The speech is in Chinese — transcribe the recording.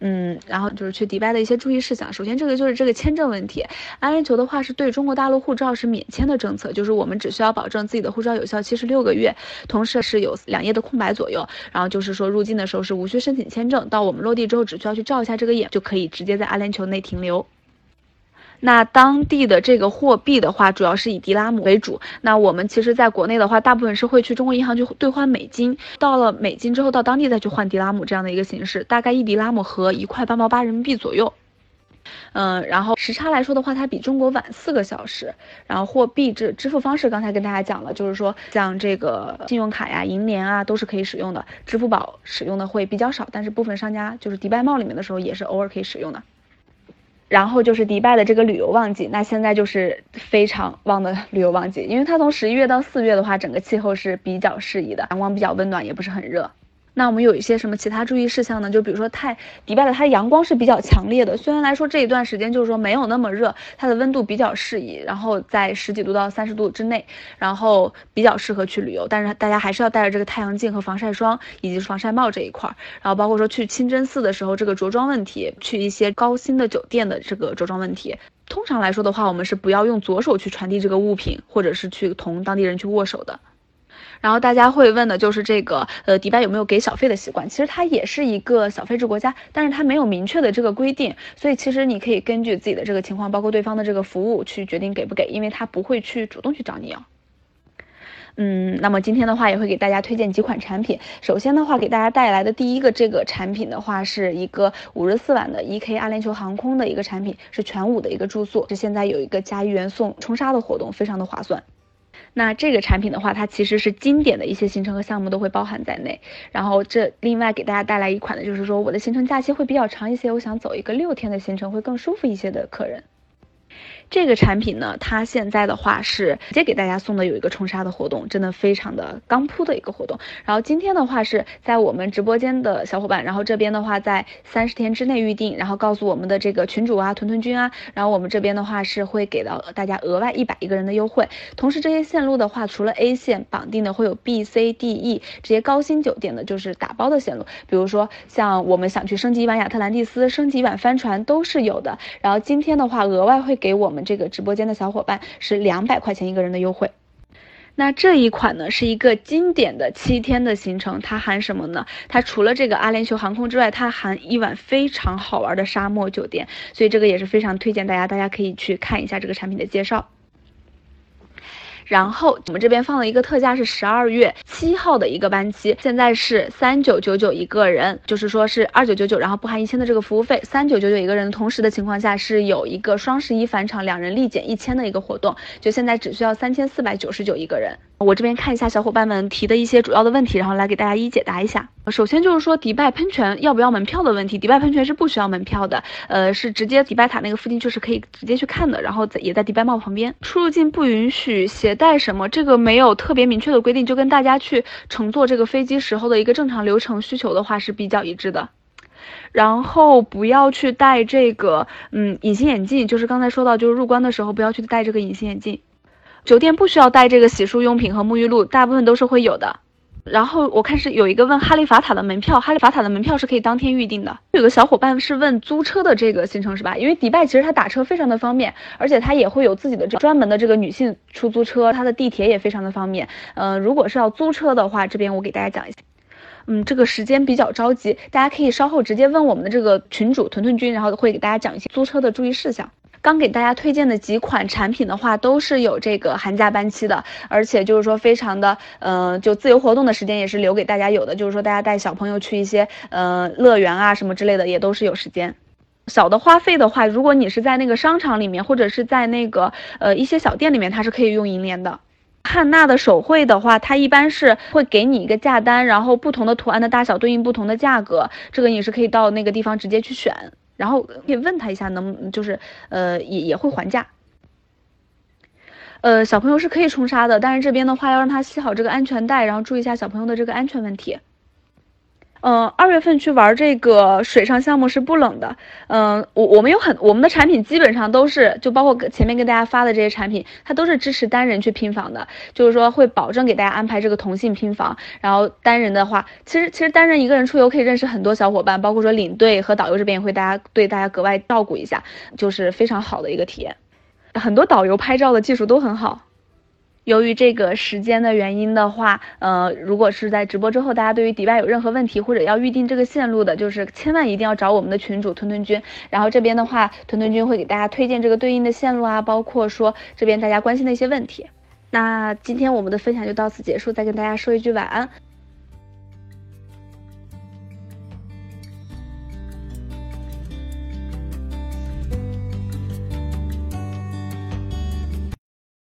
嗯，然后就是去迪拜的一些注意事项。首先，这个就是这个签证问题。阿联酋的话是对中国大陆护照是免签的政策，就是我们只需要保证自己的护照有效期是六个月，同时是有两页的空白左右。然后就是说入境的时候是无需申请签证，到我们落地之后只需要去照一下这个眼就可以直接在阿联酋内停留。那当地的这个货币的话，主要是以迪拉姆为主。那我们其实在国内的话，大部分是会去中国银行去兑换美金，到了美金之后，到当地再去换迪拉姆这样的一个形式，大概一迪拉姆和一块八毛八人民币左右。嗯，然后时差来说的话，它比中国晚四个小时。然后货币支支付方式，刚才跟大家讲了，就是说像这个信用卡呀、银联啊，都是可以使用的。支付宝使用的会比较少，但是部分商家就是迪拜贸里面的时候，也是偶尔可以使用的。然后就是迪拜的这个旅游旺季，那现在就是非常旺的旅游旺季，因为它从十一月到四月的话，整个气候是比较适宜的，阳光比较温暖，也不是很热。那我们有一些什么其他注意事项呢？就比如说，太迪拜的它阳光是比较强烈的，虽然来说这一段时间就是说没有那么热，它的温度比较适宜，然后在十几度到三十度之内，然后比较适合去旅游。但是大家还是要带着这个太阳镜和防晒霜以及防晒帽这一块儿。然后包括说去清真寺的时候，这个着装问题，去一些高新的酒店的这个着装问题。通常来说的话，我们是不要用左手去传递这个物品，或者是去同当地人去握手的。然后大家会问的就是这个，呃，迪拜有没有给小费的习惯？其实它也是一个小费制国家，但是它没有明确的这个规定，所以其实你可以根据自己的这个情况，包括对方的这个服务去决定给不给，因为他不会去主动去找你要。嗯，那么今天的话也会给大家推荐几款产品。首先的话，给大家带来的第一个这个产品的话，是一个五十四晚的 EK 阿联酋航空的一个产品，是全五的一个住宿，是现在有一个加一元送冲沙的活动，非常的划算。那这个产品的话，它其实是经典的一些行程和项目都会包含在内。然后这另外给大家带来一款的就是说，我的行程假期会比较长一些，我想走一个六天的行程会更舒服一些的客人。这个产品呢，它现在的话是直接给大家送的有一个冲沙的活动，真的非常的刚铺的一个活动。然后今天的话是在我们直播间的小伙伴，然后这边的话在三十天之内预定，然后告诉我们的这个群主啊、屯屯君啊，然后我们这边的话是会给到大家额外一百一个人的优惠。同时这些线路的话，除了 A 线绑定的会有 B、C、D、E 这些高新酒店的，就是打包的线路，比如说像我们想去升级一晚亚特兰蒂斯、升级一晚帆船都是有的。然后今天的话额外会给我们。这个直播间的小伙伴是两百块钱一个人的优惠，那这一款呢是一个经典的七天的行程，它含什么呢？它除了这个阿联酋航空之外，它含一晚非常好玩的沙漠酒店，所以这个也是非常推荐大家，大家可以去看一下这个产品的介绍。然后我们这边放了一个特价，是十二月七号的一个班期，现在是三九九九一个人，就是说是二九九九，然后不含一千的这个服务费，三九九九一个人。同时的情况下是有一个双十一返场，两人立减一千的一个活动，就现在只需要三千四百九十九一个人。我这边看一下小伙伴们提的一些主要的问题，然后来给大家一一解答一下。首先就是说迪拜喷泉要不要门票的问题，迪拜喷泉是不需要门票的，呃，是直接迪拜塔那个附近就是可以直接去看的，然后在也在迪拜帽旁边。出入境不允许携带什么，这个没有特别明确的规定，就跟大家去乘坐这个飞机时候的一个正常流程需求的话是比较一致的。然后不要去戴这个，嗯，隐形眼镜，就是刚才说到，就是入关的时候不要去戴这个隐形眼镜。酒店不需要带这个洗漱用品和沐浴露，大部分都是会有的。然后我看是有一个问哈利法塔的门票，哈利法塔的门票是可以当天预定的。有个小伙伴是问租车的这个行程是吧？因为迪拜其实它打车非常的方便，而且它也会有自己的专门的这个女性出租车，它的地铁也非常的方便。嗯，如果是要租车的话，这边我给大家讲一下。嗯，这个时间比较着急，大家可以稍后直接问我们的这个群主屯屯君，然后会给大家讲一些租车的注意事项。刚给大家推荐的几款产品的话，都是有这个寒假班期的，而且就是说非常的，嗯，就自由活动的时间也是留给大家有的，就是说大家带小朋友去一些，呃，乐园啊什么之类的，也都是有时间。小的花费的话，如果你是在那个商场里面，或者是在那个，呃，一些小店里面，它是可以用银联的。汉娜的手绘的话，它一般是会给你一个价单，然后不同的图案的大小对应不同的价格，这个你是可以到那个地方直接去选。然后可以问他一下，能就是呃也也会还价。呃，小朋友是可以冲沙的，但是这边的话要让他系好这个安全带，然后注意一下小朋友的这个安全问题。嗯，二月份去玩这个水上项目是不冷的。嗯，我我们有很我们的产品基本上都是，就包括前面跟大家发的这些产品，它都是支持单人去拼房的，就是说会保证给大家安排这个同性拼房。然后单人的话，其实其实单人一个人出游可以认识很多小伙伴，包括说领队和导游这边也会大家对大家格外照顾一下，就是非常好的一个体验。很多导游拍照的技术都很好。由于这个时间的原因的话，呃，如果是在直播之后，大家对于迪拜有任何问题或者要预定这个线路的，就是千万一定要找我们的群主屯屯君。然后这边的话，屯屯君会给大家推荐这个对应的线路啊，包括说这边大家关心的一些问题。那今天我们的分享就到此结束，再跟大家说一句晚安。